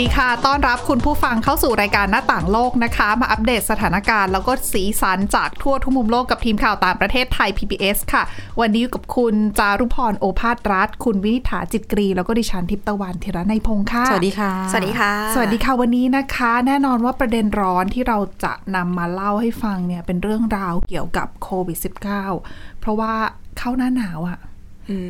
ดีค่ะ ต้อนรับคุณผู้ฟังเข้าสู่รายการหน้าต่างโลกนะคะ มาอัปเดตสถานการณ์ แล้วก็สีสันจากทั่วทุกมุมโลกกับทีมข่าวต่างประเทศไทย PBS ค่ะ วันนี้อยู่กับคุณจารุพรโอภาสรัฐ คุณวินิษฐาจิตกรี แล้วก็ดิฉันทิพย์ตะวันธีระในยพงค์ค่ะ สวัสดีค่ะ สวัสดีค่ะ สวัสดีค่ะวันนี้นะคะ แน่นอนว่าประเด็นร้อนที่เราจะนำมาเล่าให้ฟังเนี่ยเป็นเรื่องราวเกี่ยวกับโควิด -19 เพราะว่าเข้าหน้าหนาวอะ่ะ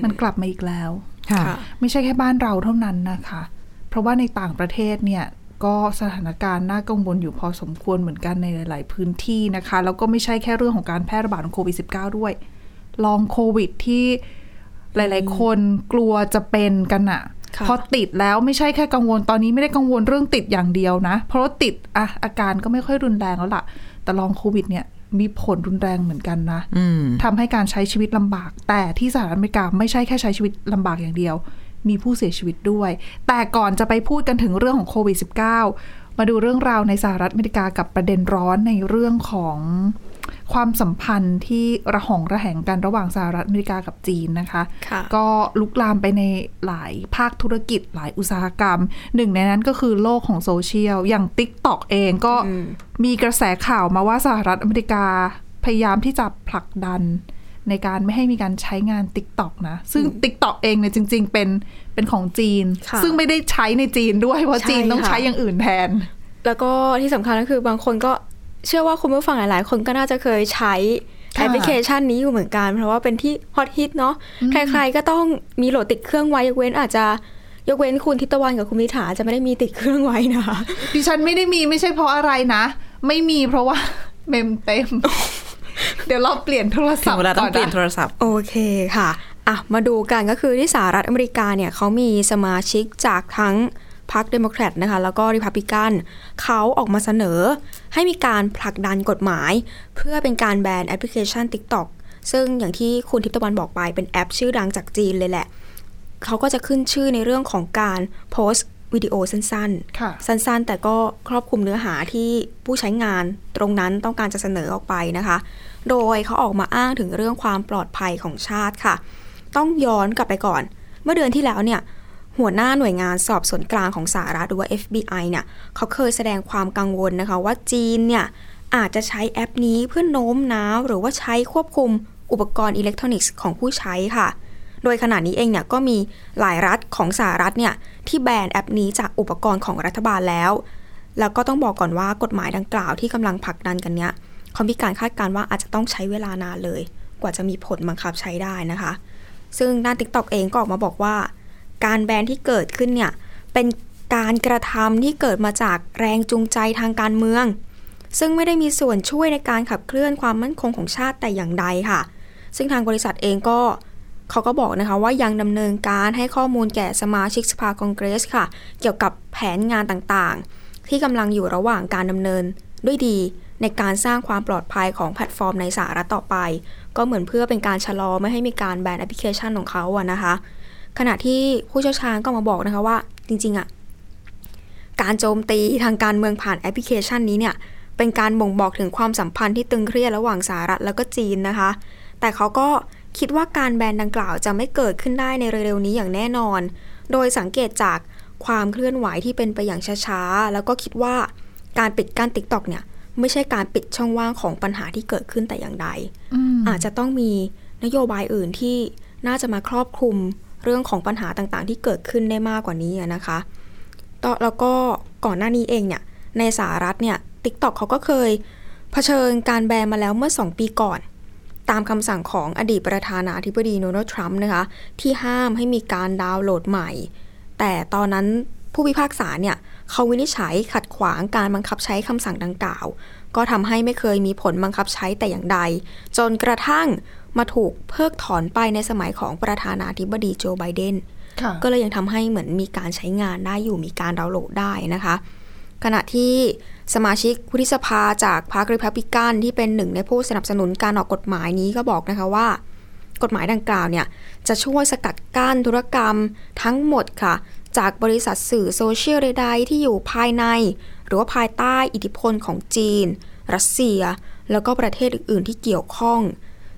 มันกลับมาอีกแล้วค่ะค่ะไม่ใช่แค่บ้านเราเท่านั้นนะคะ เพราะว่าในต่างประเทศเนี่ยก็สถานการณ์น่ากังวลอยู่พอสมควรเหมือนกันในหลาย ๆ พื้นที่นะคะ แล้วก็ไม่ใช่แค่เรื่องของการแพร่ระบาดของโควิด -19 ด้วย ลองโควิดที่หลาย ๆ คนกลัวจะเป็นกันอะค่ะพอติดแล้วไม่ใช่แค่กังวลตอนนี้ไม่ได้กังวลเรื่องติดอย่างเดียวนะ เพราะว่าติดอะอาการก็ไม่ค่อยรุนแรงแล้วล่ะ แต่ลองโควิดเนี่ยมีผลรุนแรงเหมือนกันนะอืมทำให้การใช้ชีวิตลำบาก แต่ที่สหรัฐอเมริกาไม่ใช่แค่ใช้ชีวิตลำบากอย่างเดียว มีผู้เสียชีวิตด้วย แต่ก่อนจะไปพูดกันถึงเรื่องของโควิด -19 มาดูเรื่องราวในสหรัฐอเมริกากับประเด็นร้อนในเรื่องของความสัมพันธ์ที่ระหองระแหงกันระหว่างสหรัฐอเมริกากับจีนนะคะค่ะก็ลุกลามไปในหลายภาคธุรกิจหลายอุตสาหกรรม หนึ่งในนั้นก็คือโลกของโซเชียล อย่าง TikTok เองก็อืมมีกระแสข่าวมาว่าสหรัฐอเมริกาพยายามที่จะผลักดัน ในการไม่ให้มีการใช้งาน TikTok นะ ซึ่ง TikTok เองเนี่ยจริง ๆ เป็นเป็นของจีนค่ะซึ่งไม่ได้ใช้ในจีนด้วย เพราะใช่จีนต้องค่ะใช้อย่างอื่นแทน แล้วก็ที่สำคัญก็คือบางคนก็เชื่อว่าคุณผู้ฟังหลาย ๆ คนก็น่าจะเคยใช้ค่ะแอปพลิเคชันนี้อยู่เหมือนกัน เพราะว่าเป็นที่ฮอตฮิตเนาะใคร ๆ ก็ต้องมีโหลดติดเครื่องไว้ยกเว้นอาจจะยกเว้นคุณทิตวันกับคุณมิถาจะไม่ได้มีติดเครื่องไว้นะคะดิฉันไม่ได้มีไม่ใช่เพราะอะไรนะ ไม่มีเพราะว่าเมมเต็ม เดี๋ยวเราเปลี่ยนโทรศัพท์ก่อนนะ ถึงเวลาต้องเปลี่ยนโทรศัพท์โอเคค่ะอะมาดูกันก็คือที่สหรัฐอเมริกาเนี่ยเขามีสมาชิกจากทั้งพรรคเดโมแครตนะคะแล้วก็ริพับลิกันเขาออกมาเสนอให้มีการผลักดันกฎหมาย เพื่อเป็นการแบนแอปพลิเคชัน TikTok ซึ่งอย่างที่คุณทิพย์ตะวันบอกไปเป็นแอปชื่อดังจากจีนเลยแหละ เขาก็จะขึ้นชื่อในเรื่องของการโพสต์ วิดีโอสั้นๆค่ะสั้นๆ แต่ก็ครอบคลุมเนื้อหาที่ผู้ใช้งานตรงนั้นต้องการจะเสนอออกไปนะคะ โดยเขาออกมาอ้างถึงเรื่องความปลอดภัยของชาติค่ะ ต้องย้อนกลับไปก่อน เมื่อเดือนที่แล้วเนี่ย หัวหน้าหน่วยงานสอบสวนกลางของสหรัฐหรือว่า FBI เนี่ยเขาเคยแสดงความกังวลนะคะว่าจีนเนี่ยอาจจะใช้แอปนี้เพื่อโน้มน้าวหรือว่าใช้ควบคุมอุปกรณ์อิเล็กทรอนิกส์ของผู้ใช้ค่ะ โดยขณะนี้เองเนี่ยก็มีหลายรัฐของสหรัฐเนี่ยที่แบนแอปนี้จากอุปกรณ์ของรัฐบาลแล้ว แล้วก็ต้องบอกก่อนว่ากฎหมายดังกล่าวที่กำลังผลักดันกันเนี้ยเขามีการคาดการณ์ว่าอาจจะต้องใช้เวลานานเลย กว่าจะมีผลบังคับใช้ได้นะคะ ซึ่งด้าน TikTok เองก็ออกมาบอกว่า การแบนที่เกิดขึ้นเนี่ยเป็นการกระทำที่เกิดมาจากแรงจูงใจทางการเมือง ซึ่งไม่ได้มีส่วนช่วยในการขับเคลื่อนความมั่นคงของชาติแต่อย่างใดค่ะ ซึ่งทางบริษัทเองก็ เขาก็บอกนะคะว่ายังดำเนินการให้ข้อมูลแก่สมาชิกสภาคองเกรสค่ะ เกี่ยวกับแผนงานต่างๆ ที่กำลังอยู่ระหว่างการดำเนินด้วยดีในการสร้างความปลอดภัยของแพลตฟอร์มในสหรัฐต่อไป ก็เหมือนเพื่อเป็นการชะลอไม่ให้มีการแบนแอปพลิเคชันของเขาอะนะคะ ขณะที่ผู้เชี่ยวชาญก็มาบอกนะคะว่าจริงๆอะการโจมตีทางการเมืองผ่านแอปพลิเคชันนี้เนี่ยเป็นการบ่งบอกถึงความสัมพันธ์ที่ตึงเครียดระหว่างสหรัฐแล้วก็จีนนะคะ แต่เขาก็ คิดว่าการแบนดังกล่าวจะไม่เกิดขึ้นได้ในเร็วๆนี้อย่างแน่นอน โดยสังเกตจากความเคลื่อนไหวที่เป็นไปอย่างช้าๆ แล้วก็คิดว่าการปิดกั้น TikTok เนี่ยไม่ใช่การปิดช่องว่างของปัญหาที่เกิดขึ้นแต่อย่างใดอืมอาจจะต้องมีนโยบายอื่นที่น่าจะมาครอบคลุมเรื่องของปัญหาต่างๆ ที่เกิดขึ้นได้มากกว่านี้อะนะคะต่อแล้วก็ก่อนหน้านี้เองเนี่ยในสหรัฐเนี่ย TikTok เขาก็เคยเผชิญการแบนมาแล้วเมื่อ 2 ปีก่อน ตามคำสั่งของอดีตประธานาธิบดีโดนัลด์ทรัมป์นะคะที่ห้ามให้มีการดาวน์โหลดใหม่ แต่ตอนนั้นผู้พิพากษาเนี่ยเขาวินิจฉัยขัดขวางการบังคับใช้คำสั่งดังกล่าว ก็ทำให้ไม่เคยมีผลบังคับใช้แต่อย่างใด จนกระทั่งมาถูกเพิกถอนไปในสมัยของประธานาธิบดีโจไบเดนค่ะก็เลยยังทำให้เหมือนมีการใช้งานได้อยู่มีการดาวน์โหลดได้นะคะ ขณะที่สมาชิกวุฒิสภาจากพรรครีพับลิกันที่เป็นหนึ่งในผู้สนับสนุนการออกกฎหมายนี้ก็บอกนะคะว่า กฎหมายดังกล่าวเนี่ยจะช่วยสกัดกั้นธุรกรรมทั้งหมดค่ะ จากบริษัทสื่อโซเชียลใดๆที่อยู่ภายใน หรือว่าภายใต้อิทธิพลของจีน รัสเซีย แล้วก็ประเทศอื่น ๆ ที่เกี่ยวข้อง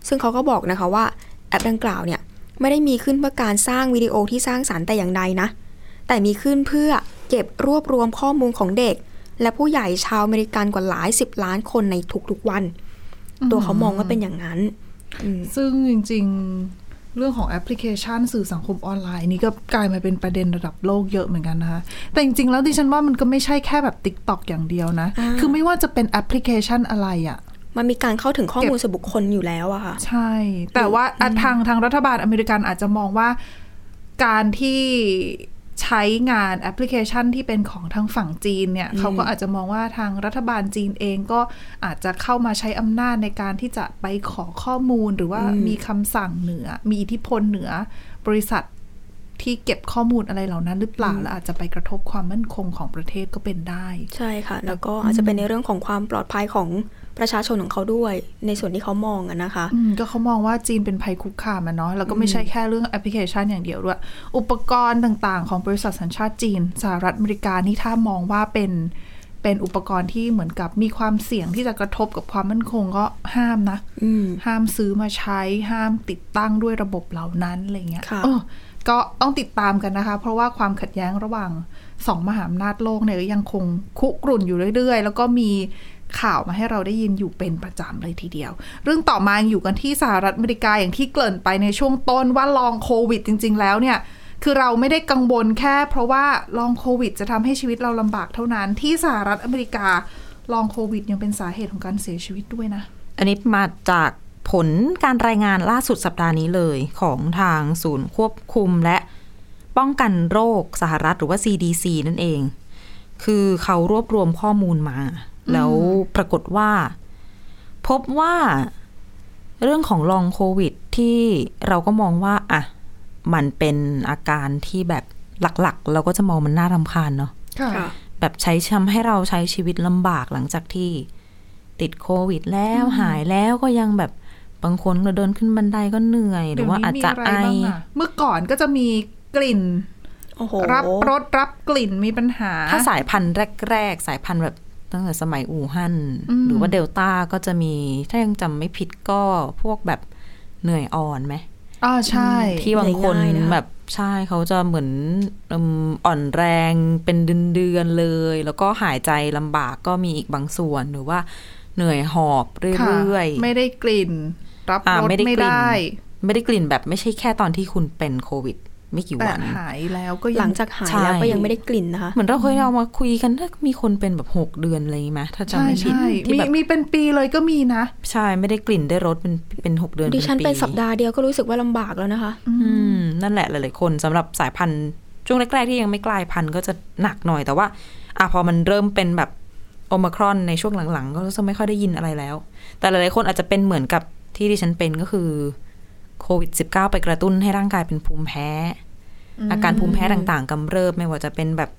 ซึ่งเขาก็บอกนะคะว่าแอปดังกล่าวเนี่ยไม่ได้มีขึ้นเพื่อการสร้างวิดีโอที่สร้างสารรค์แต่อย่างใดนะ แต่มีขึ้นเพื่อเก็บรวบรวมข้อมูลของเด็ก และผู้ใหญ่ชาวอเมริกันกว่าหลายสิบล้านคนในทุกๆวัน ตัวเขามองว่าเป็นอย่างนั้นอืมซึ่งจริงๆเรื่องของแอปพลิเคชันสื่อสังคมออนไลน์นี่ก็กลายมาเป็นประเด็นระดับโลกเยอะเหมือนกันนะคะ แต่จริงๆ แล้วดิฉันว่ามันก็ไม่ใช่แค่แบบ TikTok อย่างเดียวนะอ่าคือไม่ว่าจะเป็นแอปพลิเคชันอะไรอะมันมีการเข้าถึงข้อมูลส่วนบุคคลอยู่แล้วอะค่ะ ใช่ แต่ว่าอะทางทางรัฐบาลอเมริกันอาจจะมองว่าการที่ ใช้งานแอปพลิเคชันที่เป็นของทางฝั่งจีนเนี่ยเขาก็อาจจะมองว่าทางรัฐบาลจีนเองก็อาจจะเข้ามาใช้อำนาจในการที่จะไปขอข้อมูลหรือว่าอืมมีคำสั่งเหนือ มีอิทธิพลเหนือบริษัทที่เก็บข้อมูลอะไรเหล่านั้นหรือเปล่าและอาจจะไปกระทบความมั่นคงของประเทศก็เป็นได้ ใช่ค่ะ แล้วก็อาจจะเป็นในเรื่องของความปลอดภัยของ ประชาชนของเขาด้วย ในส่วนที่เขามองอะนะคะอืมก็เขามองว่าจีนเป็นภัยคุกคามอะเนาะแล้วก็ไม่ใช่แค่เรื่องแอปพลิเคชันอย่างเดียวด้วย อุปกรณ์ต่างๆ ของบริษัทสัญชาติจีนสหรัฐอเมริกานี่ถ้ามองว่าเป็นเป็นอุปกรณ์ที่เหมือนกับมีความเสี่ยงที่จะกระทบกับความมั่นคงก็ห้ามนะอืมห้ามซื้อมาใช้ห้ามติดตั้งด้วยระบบเหล่านั้นอะไรเงี้ยค่ะเออก็ต้องติดตามกันนะคะ เพราะว่าความขัดแย้งระหว่างสองมหาอำนาจโลกเนี่ยก็ยังคงคุกรุ่นอยู่เรื่อย ๆ แล้วก็มี ข่าวมาให้เราได้ยินอยู่เป็นประจำเลยทีเดียว เรื่องต่อมาอยู่กันที่สหรัฐอเมริกาอย่างที่เกริ่นไปในช่วงต้นว่าลองโควิดจริง ๆ แล้วเนี่ยคือเราไม่ได้กังวลแค่ เพราะว่าลองโควิด จะทำให้ชีวิตเราลำบากเท่านั้น ที่สหรัฐอเมริกาลองโควิดยังเป็นสาเหตุของการเสียชีวิตด้วยนะ อันนี้มาจากผลการรายงานล่าสุดสัปดาห์นี้เลยของทางศูนย์ควบคุมและป้องกันโรคสหรัฐหรือว่า CDC นั่นเอง คือเขารวบรวมข้อมูลมา แล้วปรากฏว่า พบว่าเรื่องของลองโควิดที่เราก็มองว่า อะ มันเป็นอาการที่แบบหลักๆ เราก็จะมองมันน่ารำคาญเนาะค่ะค่ะแบบใช้ทำให้เราใช้ชีวิตลำบากหลังจากที่ ติดโควิดแล้วหายแล้วก็ยังแบบบางคนเราเดินขึ้นบันไดก็เหนื่อย หรือว่าอาจจะไอเดี๋ยวนี้มีะรบ้างเมื่อก่อนก็จะมีกลิ่นโอ้โหรับรสรับกลิ่นมีปัญหา ถ้าสายพันธุ์แรก ๆ สายพันธุ์แบบ ตั้งแต่สมัยอู่ฮั่นอืมหรือว่าเดลต้าก็จะมี ถ้ายังจำไม่ผิดก็พวกแบบเหนื่อยอ่อนไหมอ่าใช่ ที่บางคนง่ายๆนะคะแบบใช่เขาจะเหมือนอืมอ่อนแรงเป็นเดือนๆเลย แล้วก็หายใจลำบากก็มีอีกบางส่วนหรือว่าเหนื่อยหอบเค่ะรื่อยๆ ไม่ได้กลิ่น รับอ่ารสไม่ได้ไม่กลิ่นได้ ไม่ได้กลิ่นแบบไม่ใช่แค่ตอนที่คุณเป็นโควิด ไม่กี่แต่วันหายแล้วก็หยัลังงจากหายใช่แล้วก็ยังไม่ได้กลิ่นนะคะ เหมือนเราเคยเอามาคุยกันถ้ามีคนเป็นแบบหกเดือนอะไรอย่างงี้ไหมถ้าจำใช่ไม่ผิดใช่ที่มีแบบมีเป็นปีเลยก็มีนะ ใช่ไม่ได้กลิ่นได้รสเป็นเป็นหกเดือนดิฉันเป็นปีสัปดาห์เดียวก็รู้สึกว่าลำบากแล้วนะคะ อืมนั่นแหละหลายๆคนสำหรับสายพันธุ์ช่วงแรกๆที่ยังไม่กลายพันธุ์ก็จะหนักหน่อยแต่ว่าอะพอมันเริ่มเป็นแบบโอมครอนในช่วงหลังๆ ก็จะไม่ค่อยได้ยินอะไรแล้ว แต่หลายๆคนอาจจะเป็นเหมือนกับที่ดิฉันเป็นก็คือ โควิด -19 ไปกระตุ้นให้ร่างกายเป็นภูมิแพ้ อาการภูมิแพ้ต่างๆกำเริบไม่ว่าจะเป็นแบบ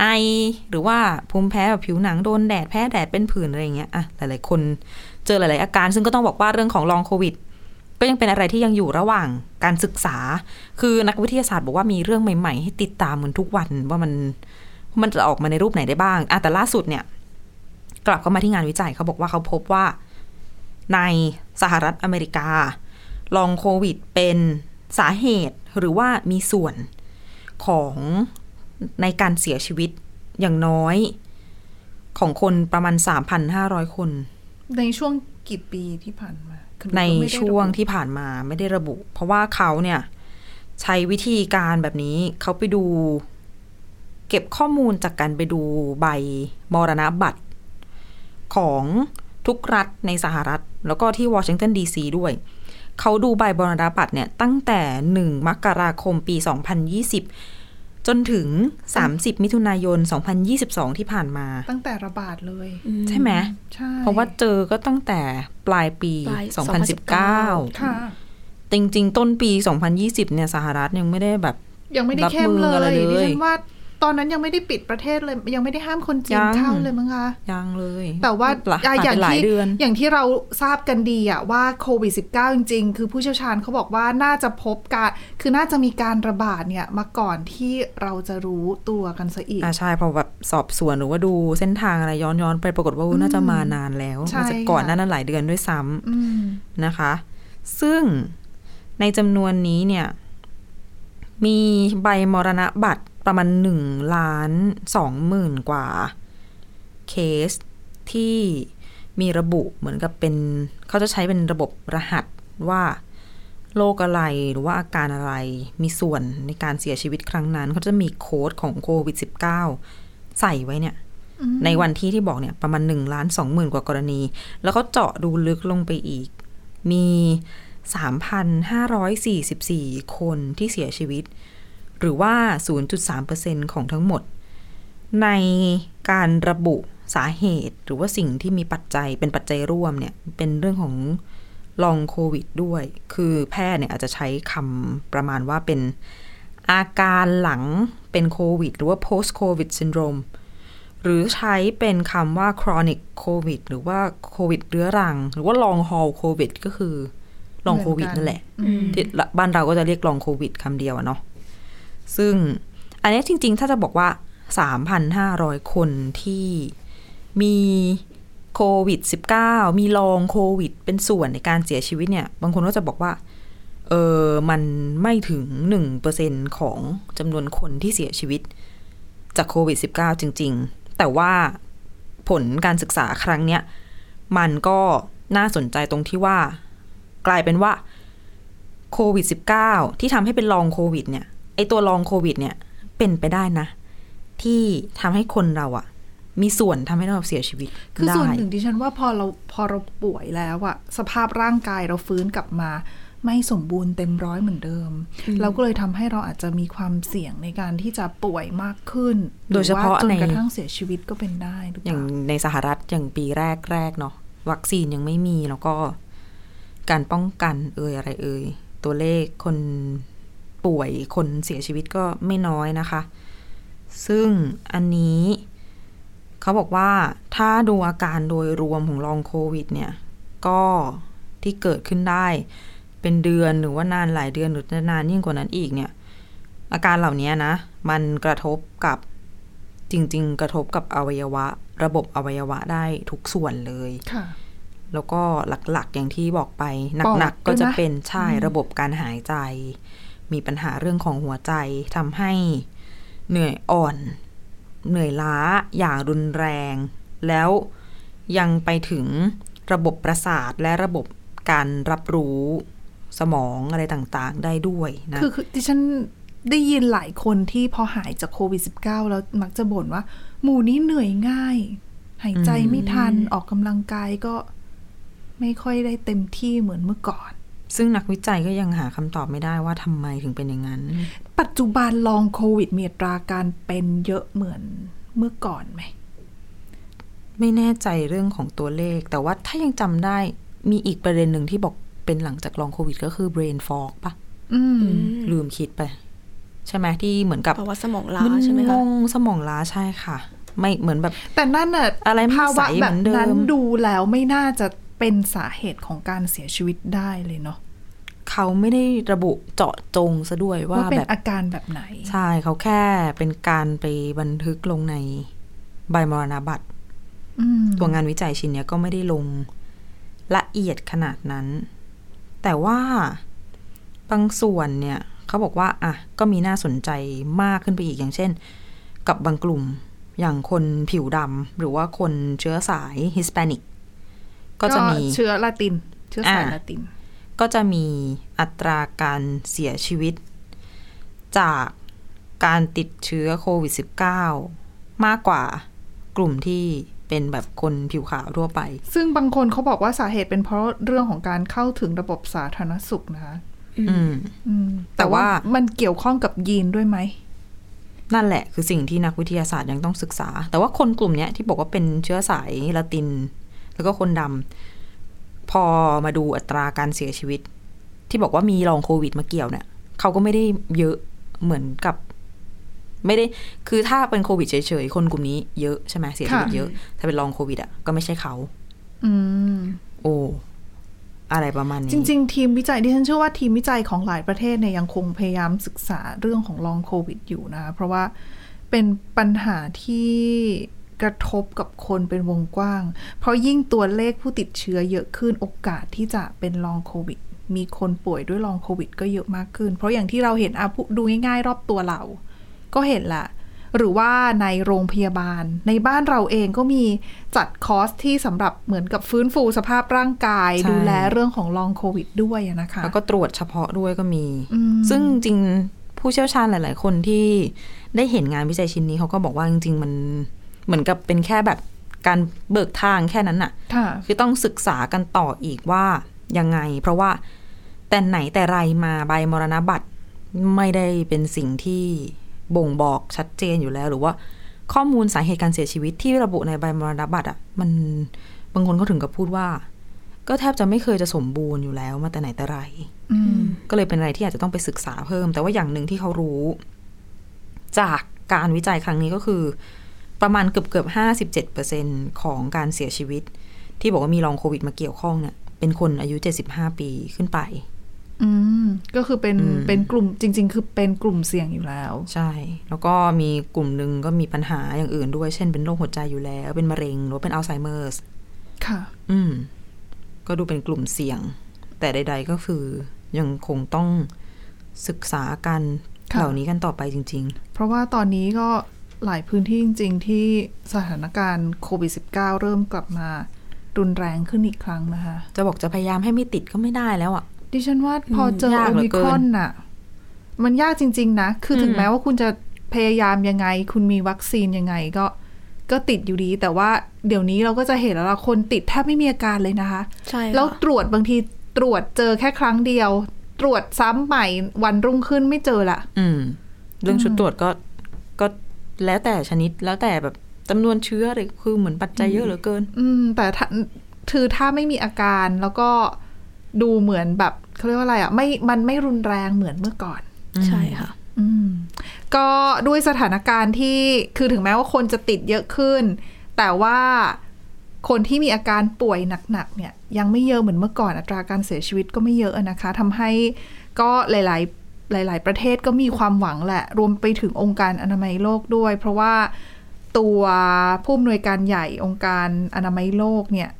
ไอหรือว่าภูมิแพ้แบบผิวหนังโดนแดดแพ้แดดเป็นผื่นอะไรอย่างเงี้ยอะหลายๆคนเจอหลาย ๆ อาการ ซึ่งก็ต้องบอกว่าเรื่องของลองโควิด ก็ยังเป็นอะไรที่ยังอยู่ระหว่างการศึกษา คือนักวิทยาศาสตร์บอกว่ามีเรื่องใหม่ ๆ ให้ติดตามเหมือนทุกวันว่ามันมันจะออกมาในรูปไหนได้บ้างอะแต่ล่าสุดเนี่ย กลับเข้ามาที่งานวิจัยเขาบอกว่าเขาพบว่าในสหรัฐอเมริกา ลองโควิดเป็นสาเหตุหรือว่ามีส่วนของในการเสียชีวิตอย่างน้อย ของคนประมาณ 3,500 คน ในช่วงกี่ปีที่ผ่านมาคือในก็ไม่ได้ช่วงระบุที่ผ่านมาไม่ได้ระบุ เพราะว่าเขาเนี่ย ใช้วิธีการแบบนี้เขาไปดู เก็บข้อมูลจากการไปดูใบมรณบัตร ของทุกรัฐในสหรัฐ แล้วก็ที่วอชิงตันดีซีด้วย เขาดูใบมรณบัตรเนี่ยตั้งแต่ 1 มกราคมปี 2020 จนถึง 30 มิถุนายน 2022 ที่ผ่านมา ตั้งแต่ระบาดเลย ใช่ไหมใช่เพราะว่าเจอก็ตั้งแต่ปลายปีปลาย2019 ค่ะ จริง ๆ ต้นปี 2020 เนี่ยสหรัฐยังไม่ได้แบบยังไม่ได้เข้มรับมืเลออะไรยเลยดิฉันว่า ตอนนั้นยังไม่ได้ปิดประเทศเลย ยังไม่ได้ห้ามคนจียันงเข้าเลยมั้งคะยังเลย แต่ว่าหลายอะอย่างหลายที่เดือนอย่างที่เราทราบกันดีอะว่าโควิด -19 จริงๆ คือผู้เชี่ยวชาญเขาบอกว่าน่าจะพบการคือน่าจะมีการระบาดเนี่ยมาก่อนที่เราจะรู้ตัวกันซะอีกอ่าใช่พอแบบสอบสวนหรือว่าดูเส้นทางอะไรย้อนย้อนๆไปปรากฏว่าอุ๊ยน่าจะมานานแล้วใช่น่าจะก่อนค่ะหนานั้นหลายเดือนด้วยซ้ำอืมนะคะ ซึ่งในจำนวนนี้เนี่ยมีใบมรณบัตร ประมาณหนึ่งล้านสองหมื่นกว่าเคสที่มีระบุเหมือนกับเป็นเขาจะใช้เป็นระบบรหัสว่าโรคอะไรหรือว่าอาการอะไรมีส่วนในการเสียชีวิตครั้งนั้น เขาจะมีโค้ดของโควิด -19 ใส่ไว้เนี่ย ในวันที่ที่บอกเนี่ยประมาณหนึ่งล้านสองหมื่นกว่ากรณี แล้วก็เจาะดูลึกลงไปอีก มี 3,544 คนที่เสียชีวิต หรือว่า 0.3%ของทั้งหมด ในการระบุสาเหตุ หรือว่าสิ่งที่มีปัจจัยเป็นปัจจัยร่วมเนี่ยเป็นเรื่องของลองโควิดด้วย คือแพทย์เนี่ยอาจจะใช้คำประมาณว่าเป็นอาการหลังเป็นโควิด หรือว่า post covid syndrome หรือใช้เป็นคำว่า chronic covid หรือว่าโควิดเรื้อรัง หรือว่า long haul covid ก็คือลองโควิดนั่นแหละที่บ้านเราก็จะเรียกลองโควิดคำเดียวอะเนาะ ซึ่งอันนี้จริง ๆ ถ้าจะบอกว่า 3,500 คนที่มีโควิด -19 มีลองโควิด เป็นส่วนในการเสียชีวิตเนี่ย บางคนก็จะบอกว่าเออมันไม่ถึง 1%ของจำนวนคนที่เสียชีวิต จากโควิด -19 จริง ๆ แต่ว่าผลการศึกษาครั้งเนี้ย มันก็น่าสนใจตรงที่ว่า กลายเป็นว่าโควิด -19 ที่ทำให้เป็นลองโควิดเนี่ย ตัวลองโควิด เนี่ย เป็นไปได้นะ ที่ทำให้คนเราอะมีส่วนทำให้เราเสียชีวิต คือได้ส่วนหนึ่งดิฉันว่าพอเราพอเราป่วยแล้วอะสภาพร่างกายเราฟื้นกลับมา ไม่สมบูรณ์เต็มร้อยเหมือนเดิม เราก็เลยทำให้เราอาจจะมีความเสี่ยงในการที่จะป่วยมากขึ้น โดยเฉพาะหรือว่จนในกระทั่งเสียชีวิตก็เป็นได้หรือเปอย่างล่าในสหรัฐอย่างปีแรกแรกๆเนาะวัคซีนยังไม่มีแล้วก็ การป้องกันเอ่ยอะไรเอ่ยตัวเลขคน ป่วยคนเสียชีวิตก็ไม่น้อยนะคะ ซึ่งอันนี้เขาบอกว่าถ้าดูอาการโดยรวมของลองโควิดเนี่ย ก็ที่เกิดขึ้นได้เป็นเดือนหรือว่านานหลายเดือนหรือนานยิ่งกว่านั้นอีกเนี่ย อาการเหล่านี้นะ มันกระทบกับจริง ๆ กระทบกับอวัยวะ ระบบอวัยวะได้ทุกส่วนเลยค่ะแล้วก็หลักๆอย่างที่บอกไปปอดหนักๆก็จะด้วยนะเป็นใช่อืมระบบการหายใจ มีปัญหาเรื่องของหัวใจทำให้เหนื่อยอ่อน เหนื่อยล้าอย่างรุนแรง แล้วยังไปถึงระบบประสาทและระบบการรับรู้สมองอะไรต่างๆ ได้ด้วยนะคือคือดิฉันได้ยินหลายคนที่พอหายจากโควิด -19 แล้วมักจะบ่นว่า หมู่นี้เหนื่อยง่าย หายใจไม่ทันออกกำลังกายก็ไม่ค่อยได้เต็มที่เหมือนเมื่อก่อน ซึ่งนักวิจัยก็ยังหาคำตอบไม่ได้ว่าทำไมถึงเป็นอย่างนั้น ปัจจุบันลองโควิดมีอัตราการเป็นเยอะเหมือนเมื่อก่อนไหม ไม่แน่ใจเรื่องของตัวเลข แต่ว่าถ้ายังจำได้มีอีกประเด็นหนึ่งที่บอกเป็นหลังจากลองโควิด ก็คือ brain fog ปะอืมลืมคิดไป ใช่ไหมที่เหมือนกับภาวะสมองล้าใช่ไหมงคะงสมองล้าใช่ค่ะ ไม่เหมือนแบบ แต่นั่นน่ะอะไรไม่ภาวะใสแบเหมืบอนเดิมนั้นดูแล้วไม่น่าจะ เป็นสาเหตุของการเสียชีวิตได้เลยเนาะเขาไม่ได้ระบุเจาะจงซะด้วยว่าว่าเป็แบนบอาการแบบไหน ใช่เขาแค่เป็นการไปบันทึกลงในใบมรณบัตรอืมตัวงานวิจัยชิ้นเนี้ยก็ไม่ได้ลงละเอียดขนาดนั้น แต่ว่าบางส่วนเนี่ย เขาบอกว่า อะ ก็มีน่าสนใจมากขึ้นไปอีกอย่างเช่น กับบางกลุ่มอย่างคนผิวดำหรือว่าคนเชื้อสายฮิสแปนิก ก็จะมีเชื้อละติน เชื้อสายอ่าละติน ก็จะมีอัตราการเสียชีวิต จากการติดเชื้อโควิด -19 มากกว่ากลุ่มที่เป็นแบบคนผิวขาวทั่วไป ซึ่งบางคนเขาบอกว่าสาเหตุเป็นเพราะเรื่องของการเข้าถึงระบบสาธารณสุขนะคะอืมอืมแต่แต่ว่าว่ามันเกี่ยวข้องกับยีนด้วยไหม นั่นแหละคือสิ่งที่นักวิทยาศาสตร์ยังต้องศึกษา แต่ว่าคนกลุ่มเนี้ยที่บอกว่าเป็นเชื้อสายละติน แล้วก็คนดำพอมาดูอัตราการเสียชีวิต ที่บอกว่ามีลองโควิดมาเกี่ยวเนี่ยเขาก็ไม่ได้เยอะเหมือนกับ ไม่ได้ คือถ้าเป็นโควิดเฉยๆ คนกลุ่มนี้เยอะใช่ไหมเสียชีวิตเยอะ ถ้าเป็นลองโควิดอะก็ไม่ใช่เขาอืมโอ้อะไรประมาณนี้ จริง ๆ ทีมวิจัยที่ฉันเชื่อว่าทีมวิจัยของหลายประเทศเนี่ยยังคงพยายามศึกษาเรื่องของลองโควิดอยู่นะคะเพราะว่าเป็นปัญหาที่ กระทบกับคนเป็นวงกว้าง เพราะยิ่งตัวเลขผู้ติดเชื้อเยอะขึ้นโอกาสที่จะเป็นลองโควิด มีคนป่วยด้วยลองโควิด ก็เยอะมากขึ้น เพราะอย่างที่เราเห็นอะพูดูง่าย ๆ รอบตัวเรา ก็เห็นละหรือว่าในโรงพยาบาล ในบ้านเราเองก็มีจัดคอร์สที่สำหรับเหมือนกับฟื้นฟูสภาพร่างกายใช่ดูแลเรื่องของลองโควิด ด้วยอะนะคะ แล้วก็ตรวจเฉพาะด้วยก็มีอืมซึ่งจริงๆผู้เชี่ยวชาญหลาย ๆ คนที่ได้เห็นงานวิจัยชิ้นนี้เขาก็บอกว่าจริง ๆ มัน เหมือนกับเป็นแค่แบบการเบิกทางแค่นั้นน่ะค่ะ คือต้องศึกษากันต่ออีกว่ายังไง เพราะว่าแต่ไหนแต่ไรมาใบมรณบัตรไม่ได้เป็นสิ่งที่บ่งบอกชัดเจนอยู่แล้ว หรือว่าข้อมูลสาเหตุการเสียชีวิตที่ระบุในใบมรณบัตรอะ มันบางคนเขาถึงกับพูดว่า ก็แทบจะไม่เคยจะสมบูรณ์อยู่แล้วมาแต่ไหนแต่ไรอืมก็เลยเป็นอะไรที่อาจจะต้องไปศึกษาเพิ่ม แต่ว่าอย่างหนึ่งที่เขารู้ จากการวิจัยครั้งนี้ก็คือ ประมาณเกือบเกือบห้าสิบเจ็ดเปอร์เซ็นของการเสียชีวิต ที่บอกว่ามีลองโควิดมาเกี่ยวข้องเนี่ยเป็นคนอายุเจ็ดสิบห้าปีขึ้นไป อืม ก็คือเป็นอืมเป็นกลุ่มจริง ๆ คือเป็นกลุ่มเสี่ยงอยู่แล้ว ใช่ แล้วก็มีกลุ่มหนึ่งก็มีปัญหาอย่างอื่นด้วย เช่นเป็นโรคหัวใจอยู่แล้ว เป็นมะเร็งหรือว่าเป็นอัลไซเมอร์สค่ะ อืม ก็ดูเป็นกลุ่มเสี่ยง แต่ใด ๆ ก็คือยังคงต้องศึกษากันค่ะเหล่านี้กันต่อไปจริงเพราะว่าตอนนี้ก็ หลายพื้นที่จริง ๆ ที่สถานการณ์โควิด -19 เริ่มกลับมารุนแรงขึ้นอีกครั้งนะคะๆจะบอกจะพยายามให้ไม่ติดก็ไม่ได้แล้วอะ ดิฉันว่าพอเจอมยากโอเหลืมิอเกิคนรอนน่ะ มันยากจริง ๆ นะ คือถึงอืมแม้ว่าคุณจะพยายามยังไง คุณมีวัคซีนยังไงก็ก็ติดอยู่ดี แต่ว่าเดี๋ยวนี้เราก็จะเห็นแล้วล่ะคนติดแทบไม่มีอาการเลยนะคะ ใช่ค่ะแล้วตรวจบางทีตรวจเจอแค่ครั้งเดียว ตรวจซ้ำใหม่วันรุ่งขึ้นไม่เจอละอืม เรื่องชุดตรวจก็ก็ แล้วแต่ชนิดแล้วแต่แบบจำนวนเชื้อเลยคือเหมือนปัจจัยเยอะเหลือเกิน อืม แต่ถ้าคือถ้าไม่มีอาการแล้วก็ดูเหมือนแบบเขาเรียกว่าอะไรอะไม่มันไม่รุนแรงเหมือนเมื่อก่อน ใช่ค่ะ อืม ก็ด้วยสถานการณ์ที่คือถึงแม้ว่าคนจะติดเยอะขึ้น แต่ว่าคนที่มีอาการป่วยหนักๆเนี่ย ยังไม่เยอะเหมือนเมื่อก่อนอัตราการเสียชีวิตก็ไม่เยอะนะคะทำให้ก็หลาย ๆ หลาย ๆ ประเทศก็มีความหวังแหละ รวมไปถึงองค์การอนามัยโลกด้วย เพราะว่าตัวผู้อำนวยการใหญ่องค์การอนามัยโลกเนี่ย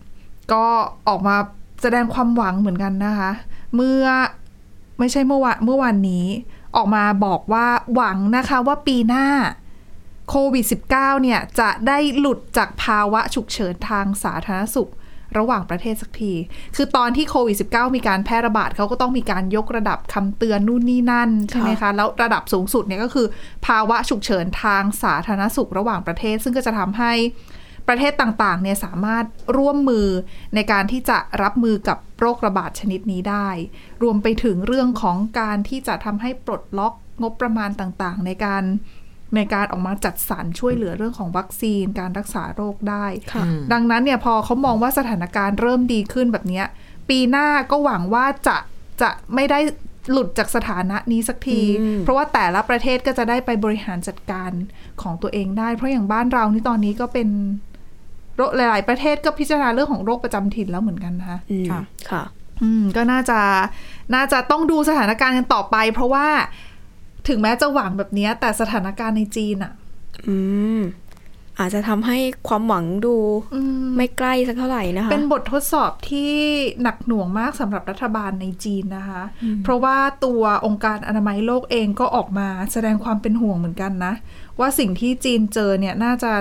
ก็ออกมาแสดงความหวังเหมือนกันนะคะ เมื่อไม่ใช่เมื่อวานเมื่อวานนี้ออกมาบอกว่าหวังนะคะว่าปีหน้าโควิด -19 เนี่ยจะได้หลุดจากภาวะฉุกเฉินทางสาธารณสุข ระหว่างประเทศสักที คือตอนที่โควิด -19 มีการแพร่ระบาดเขาก็ต้องมีการยกระดับคำเตือนนู่นนี่นั่นใช่ไหมคะ แล้วระดับสูงสุดเนี่ยก็คือ ภาวะฉุกเฉินทางสาธารณสุขระหว่างประเทศ ซึ่งก็จะทำให้ประเทศต่างๆเนี่ยสามารถร่วมมือในการที่จะรับมือกับโรคระบาดชนิดนี้ได้ รวมไปถึงเรื่องของการที่จะทำให้ปลดล็อกงบประมาณต่างๆ ในการ ในการออกมาจัดสรรช่วยเหลือเรื่องของวัคซีน การรักษาโรคได้ค่ะดังนั้นเนี่ยพอเขามองว่าสถานการณ์เริ่มดีขึ้นแบบเนี้ยปีหน้าก็หวังว่าจะจะไม่ได้หลุดจากสถานะนี้สักทีอืมเพราะว่าแต่ละประเทศก็จะได้ไปบริหารจัดการของตัวเองได้ เพราะอย่างบ้านเรานี่ตอนนี้ก็เป็นโรคหลาย ๆ ประเทศก็พิจารณาเรื่องของโรคประจำถิ่นแล้วเหมือนกันนะคะอืมค่ะ ค่ะ อืมก็น่าจะน่าจะต้องดูสถานการณ์กันต่อไป เพราะว่า ถึงแม้จะหวังแบบเนี้ยแต่สถานการณ์ในจีนอะอืมอาจจะทำให้ความหวังดูอืมไม่ใกล้สักเท่าไหร่นะคะ เป็นบททดสอบที่หนักหน่วงมากสำหรับรัฐบาลในจีนนะคะ เพราะว่าตัวองค์การอนามัยโลกเองก็ออกมาแสดงความเป็นห่วงเหมือนกันนะ ว่าสิ่งที่จีนเจอเนี่ยน่าจะ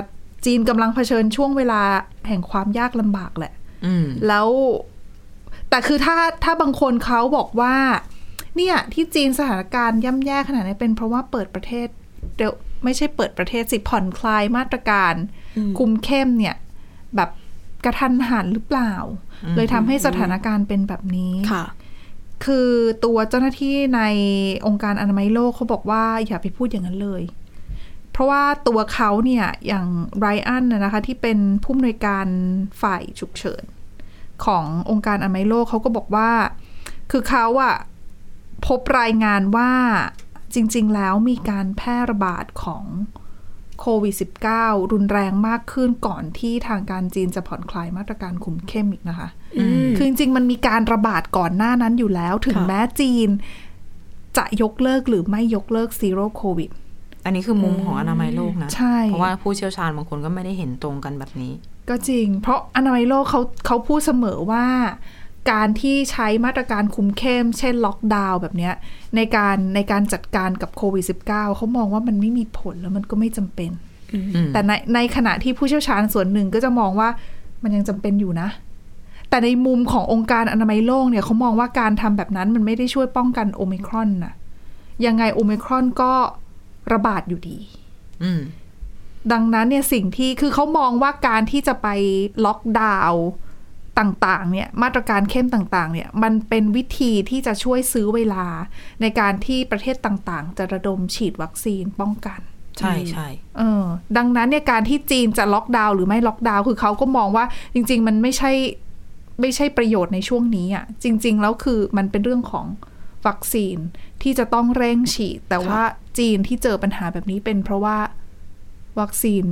จีนกำลังเผชิญช่วงเวลาแห่งความยากลำบากแหละอืมแล้วแต่คือถ้าถ้าบางคนเขาบอกว่า เนี่ยที่จีนสถานการณ์ย่ำแย่ขนาดนี้เป็นเพราะว่าเปิดประเทศเดี๋ยวไม่ใช่เปิดประเทศสิผ่อนคลายมาตรการอืมคุมเข้มเนี่ย แบบกระทันหันหรือเปล่า เลยทำให้สถานการณ์เป็นแบบนี้ค่ะ คือตัวเจ้าหน้าที่ในองค์การอนามัยโลกเขาบอกว่าอย่าไปพูดอย่างนั้นเลย เพราะว่าตัวเขาเนี่ยอย่างไรอันนะนะคะ ที่เป็นผู้อำนวยการฝ่ายฉุกเฉิน ขององค์การอนามัยโลกเขาก็บอกว่า คือเขาอะ พบรายงานว่าจริง ๆ แล้วมีการแพร่ระบาดของโควิด -19 รุนแรงมากขึ้นก่อนที่ทางการจีนจะผ่อนคลายมาตรการคุมเข้มอีกนะคะอืมคือจริง ๆ มันมีการระบาดก่อนหน้านั้นอยู่แล้ว ถึงค่ะแม้จีนจะยกเลิกหรือไม่ยกเลิกซีโร่โควิด อันนี้คือมุมของอนามัยโลกนะใช่เพราะว่าผู้เชี่ยวชาญบางคนก็ไม่ได้เห็นตรงกันแบบนี้ ก็จริง เพราะอนามัยโลกเขาเขาพูดเสมอว่า การที่ใช้มาตรการคุมเข้ม เช่นล็อกดาวน์แบบเนี้ยในการในการจัดการกับโควิด -19 เขามองว่ามันไม่มีผลแล้วมันก็ไม่จำเป็นอืมแต่ในในขณะที่ผู้เชี่ยวชาญส่วนหนึ่งก็จะมองว่ามันยังจำเป็นอยู่นะ แต่ในมุมขององค์การอนามัยโลกเนี่ยเขามองว่าการทำแบบนั้นมันไม่ได้ช่วยป้องกันโอมิครอนนะยังไงโอมิครอนก็ระบาดอยู่ดีอืมดังนั้นเนี่ยสิ่งที่คือเขามองว่าการที่จะไปล็อกดาวน์ ต่างๆ เนี่ย มาตรการเข้มต่างๆ เนี่ย มันเป็นวิธีที่จะช่วยซื้อเวลา ในการที่ประเทศต่างๆ จะระดมฉีดวัคซีนป้องกัน ใช่ใช่เออ ดังนั้นเนี่ยการที่จีนจะล็อกดาวน์หรือไม่ล็อกดาวน์คือเขาก็มองว่าจริง ๆ มันไม่ใช่ไม่ใช่ประโยชน์ในช่วงนี้อะ่ะ จริง ๆ แล้วคือมันเป็นเรื่องของวัคซีนที่จะต้องเร่งฉีด แต่ว่าจีนที่เจอปัญหาแบบนี้เป็นเพราะว่าวัคซีน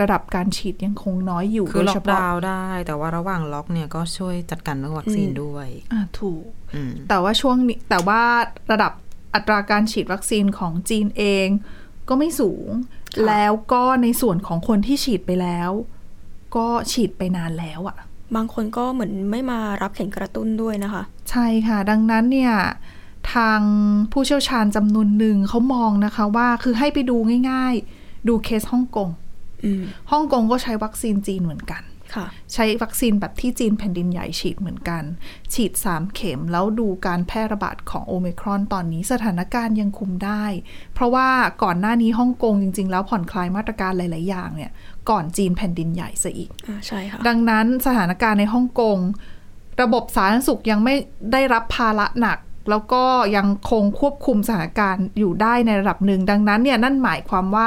ระดับการฉีดยังคงน้อยอยู่คือโดยล็อเฉกพาะดาวน์ได้ แต่ว่าระหว่างล็อกเนี่ยก็ช่วยจัดการเรื่องวัคซีนด้วยอ่าถูกอืมแต่ว่าช่วงนี้แต่ว่าระดับอัตราการฉีดวัคซีนของจีนเองก็ไม่สูงค่ะแล้วก็ในส่วนของคนที่ฉีดไปแล้ว ก็ฉีดไปนานแล้วอะ่ะบางคนก็เหมือนไม่มารับเข็มกระตุ้นด้วยนะคะ ใช่ค่ะ ดังนั้นเนี่ยทางผู้เชี่ยวชาญจำนวนหนึ่งเขามองนะคะว่าคือให้ไปดูง่าย ๆ ดูเคสฮ่องกงอืม ฮ่องกงก็ใช้วัคซีนจีนเหมือนกันค่ะใช้วัคซีนแบบที่จีนแผ่นดินใหญ่ฉีดเหมือนกัน ฉีด 3 เข็มแล้วดูการแพร่ระบาดของโอมิครอนตอนนี้สถานการณ์ยังคุมได้ เพราะว่าก่อนหน้านี้ฮ่องกงจริง ๆ แล้วผ่อนคลายมาตรการหลาย ๆ อย่างเนี่ย ก่อนจีนแผ่นดินใหญ่ซะอีกอ่าใช่ค่ะดังนั้นสถานการณ์ในฮ่องกงระบบสาธารณสุขยังไม่ได้รับภาระหนัก แล้วก็ยังคงควบคุมสถานการณ์อยู่ได้ในระดับหนึ่งดังนั้นเนี่ยนั่นหมายความว่า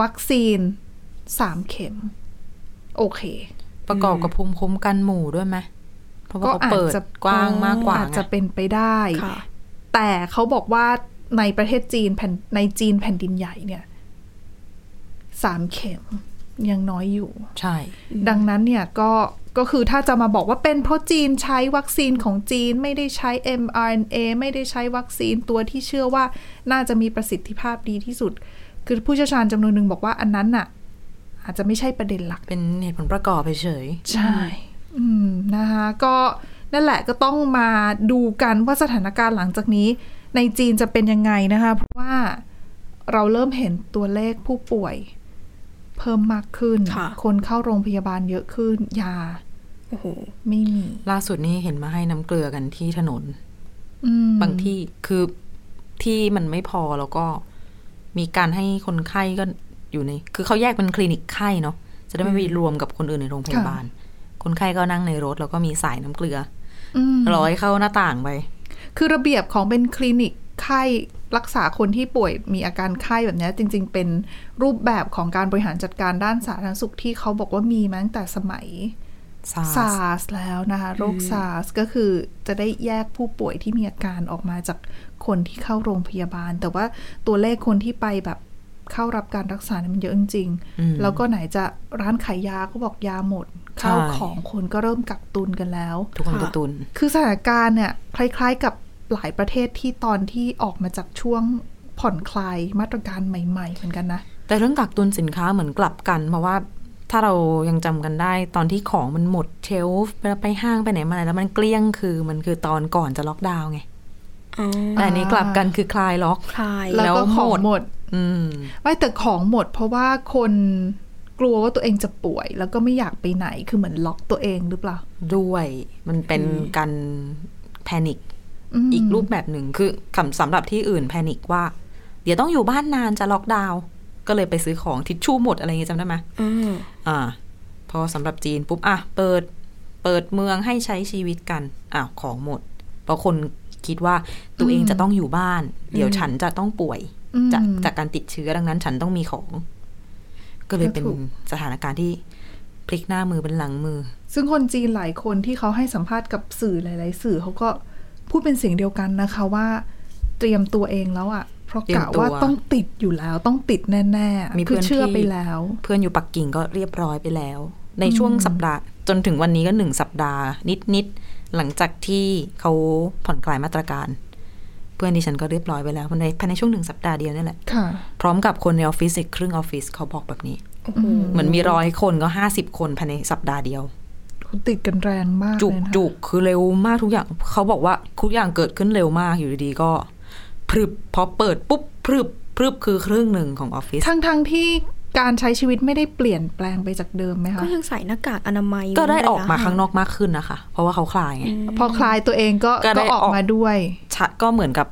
วัคซีน สามเข็ม โอเค ประกอบกับภูมิคุ้มกันหมู่ด้วยไหมเพราะว่าก็เขาอาจเปิดจะกว้างมากกว่าอาจจะไงเป็นไปได้ค่ะแต่เขาบอกว่าในประเทศจีนแผ่นในจีนแผ่นดินใหญ่เนี่ยสามเข็มยังน้อยอยู่ ใช่ ดังนั้นเนี่ยก็ก็คือถ้าจะมาบอกว่าเป็นเพราะจีนใช้วัคซีนของจีนไม่ได้ใช้ mRNA ไม่ได้ใช้วัคซีนตัวที่เชื่อว่าน่าจะมีประสิทธิภาพดีที่สุด คือผู้เชี่ยวชาญจำนวนหนึ่งบอกว่าอันนั้นน่ะ อาจจะไม่ใช่ประเด็นหลัก เป็นเหตุผลประกอบเฉยใช่ อืมนะคะก็นั่นแหละก็ต้องมาดูกันว่าสถานการณ์หลังจากนี้ ในจีนจะเป็นยังไงนะคะ เพราะว่าเราเริ่มเห็นตัวเลขผู้ป่วย เพิ่มมากขึ้น ค่ะคนเข้าโรงพยาบาลเยอะขึ้น ยาโอ้โหไม่มีๆล่าสุดนี้เห็นมาให้น้ำเกลือกันที่ถนน อืมบางที่คือที่มันไม่พอแล้วก็มีการให้คนไข้ก็ อยู่ใน คือเขาแยกเป็นคลินิกไข้เนาะจะได้ไม่ไปรวมกับคนอื่นในโรงพยาบาล คนไข้ก็นั่งในรถแล้วก็มีสายน้ำเกลืออืมร้อยเข้าหน้าต่างไป คือระเบียบของเป็นคลินิกไข้รักษาคนที่ป่วยมีอาการไข้แบบเนี้ยจริง ๆ เป็นรูปแบบของการบริหารจัดการด้านสาธารณสุขที่เขาบอกว่ามีมาตั้งแต่สมัย SARS ซาร์สแล้วนะคะ โรคซาร์สก็คือจะได้แยกผู้ป่วยที่มีอาการออกมาจากคนที่เข้าโรงพยาบาล แต่ว่าตัวเลขคนที่ไปแบบ เข้ารับการรักษาเนี่ยมันเยอะจริงอืมๆแล้วก็ไหนจะร้านขายยาก็บอกยาหมดใช่ข้าวของคนก็เริ่มกักตุนกันแล้ว ทุกคนค่ะกักตุน คือสถานการณ์เนี่ยคล้ายๆกับหลายประเทศที่ตอนที่ออกมาจากช่วงผ่อนคลายมาตรการใหม่ ๆ เหมือนกันนะ แต่เรื่องกักตุนสินค้าเหมือนกลับกัน เพราะว่าถ้าเรายังจำกันได้ตอนที่ของมันหมดเชลฟ์เวลาไปห้างไปไหนมาไหนแล้วมันเกลี้ยงคือมันคือตอนก่อนจะล็อกดาวน์ไงอ๋อ แต่อันนี้กลับกันคือคลายล็อกคลายแล้วก็แล้วของหมดหมดอืมไม่แต่ของหมด เพราะว่าคนกลัวว่าตัวเองจะป่วย แล้วก็ไม่อยากไปไหนคือเหมือนล็อกตัวเองหรือเปล่า ด้วยมันเป็นการแพนิคมอีกรูปแบบหนึ่งคือคำสำหรับที่อื่นแพนิคว่า เดี๋ยวต้องอยู่บ้านนานจะล็อกดาวน์ก็เลยไปซื้อของทิชชู่หมดอะไรอย่างงี้จำได้ไหมอืมอ่า พอสำหรับจีนปุ๊บอะเปิด เปิดเมืองให้ใช้ชีวิตกันอ้าวของหมดเพราะคน คิดว่าตัวเองจะต้องอยู่บ้าน เดี๋ยวฉันจะต้องป่วยอืมจากจากการติดเชื้อดังนั้น ฉันต้องมีของ ก็เลยเป็นก็ถูกสถานการณ์ที่พลิกหน้ามือเป็นหลังมือ ซึ่งคนจีนหลายคนที่เขาให้สัมภาษณ์กับสื่อหลาย ๆ สื่อเขาก็พูดเป็นเสียงเดียวกันนะคะว่า เตรียมตัวเองแล้วอะเพราะเตรียมกะตัวว่าต้องติดอยู่แล้วต้องติดแน่ๆมีเพื่คืออนเชื่อที่ไปแล้ว เพื่อนอยู่ปักกิ่งก็เรียบร้อยไปแล้ว ในช่วงสัปดาห์จนถึงวันนี้ก็หนึ่งสัปดาห์นิดๆ หลังจากที่เขาผ่อนคลายมาตรการ เพื่อนดิฉันก็เรียบร้อยไปแล้วภายในภายในช่วงหนึ่งสัปดาห์เดียวนี่แหละค่ะพร้อมกับคนในออฟฟิศอีกครึ่งออฟฟิศเขาบอกแบบนี้โอ้โหเหมือนมีร้อยคนก็ห้าสิบคนภายในสัปดาห์เดียวติดกันแรงมากจุกเลยนะจุกคือเร็วมากทุกอย่างเขาบอกว่าทุกอย่างเกิดขึ้นเร็วมากอยู่ดีๆก็พรึบพอเปิดปุ๊บพรึบพรึบคือครึ่งหนึ่งของออฟฟิศทั้งทั้งๆที่ การใช้ชีวิตไม่ได้เปลี่ยนแปลงไปจากเดิมไหมก็คะยังใส่หน้ากากอนามัย ก็ได้เว้นระยะออกมาข้างนอกมากขึ้นนะคะ เพราะว่าเขาคลายไงพอคลายตัวเองก็ก็ได้ก็ออกออกมาด้วยชะก็เหมือนกับ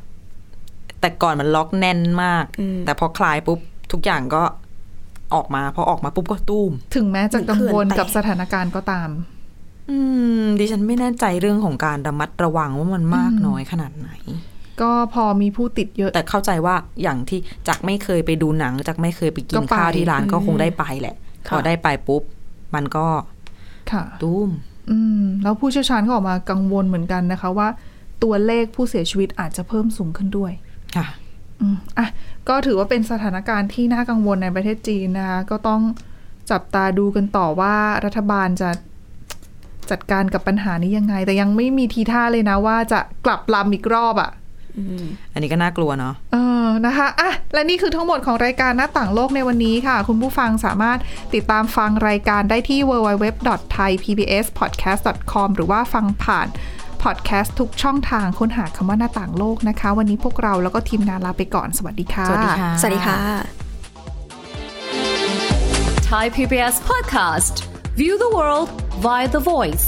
แต่ก่อนมันล็อกแน่นมากอืมแต่พอคลายปุ๊บทุกอย่างก็ออกมาพอออกมาปุ๊บก็ตุ้ม ถึงแม้จะกังวลเหมือนเขื่อนแตกกับสถานการณ์ก็ตาม อืม ดิฉันไม่แน่ใจเรื่องของการระมัดระวังว่ามันมากน้อยขนาดไหน ก็พอมีผู้ติดเยอะ แต่เข้าใจว่าอย่างที่จากไม่เคยไปดูหนังจากไม่เคยไปกิก็นไปข้าวที่ร้านก็คงได้ไปแหละค่ะพอได้ไปปุ๊บ มันก็ค่ะตุ้มอืมแล้วผู้เชี่ยวชาญก็ออกมากังวลเหมือนกันนะคะว่า ตัวเลขผู้เสียชีวิตอาจจะเพิ่มสูงขึ้นด้วยค่ะอืมอะก็ถือว่าเป็นสถานการณ์ที่น่ากังวลในประเทศจีนนะคะก็ต้องจับตาดูกันต่อว่ารัฐบาลจะจัดการกับปัญหานี้ยังไง แต่ยังไม่มีทีท่าเลยนะว่าจะกลับลำอีกรอบอะ่ะอืม อันนี้ก็น่ากลัวเนาะเออนะคะอะและนี่คือทั้งหมดของรายการหน้าต่างโลกในวันนี้ค่ะ คุณผู้ฟังสามารถติดตามฟังรายการได้ที่ www.thaipbspodcast.com หรือว่าฟังผ่านพอดแคสต์ทุกช่องทางค้นหาคำว่าหน้าต่างโลกนะคะ วันนี้พวกเราแล้วก็ทีมงานลาไปก่อนสวัสดีค่ะ สวัสดีค่ะ สวัสดีค่ะ Thai PBS podcast. View the world via the voice.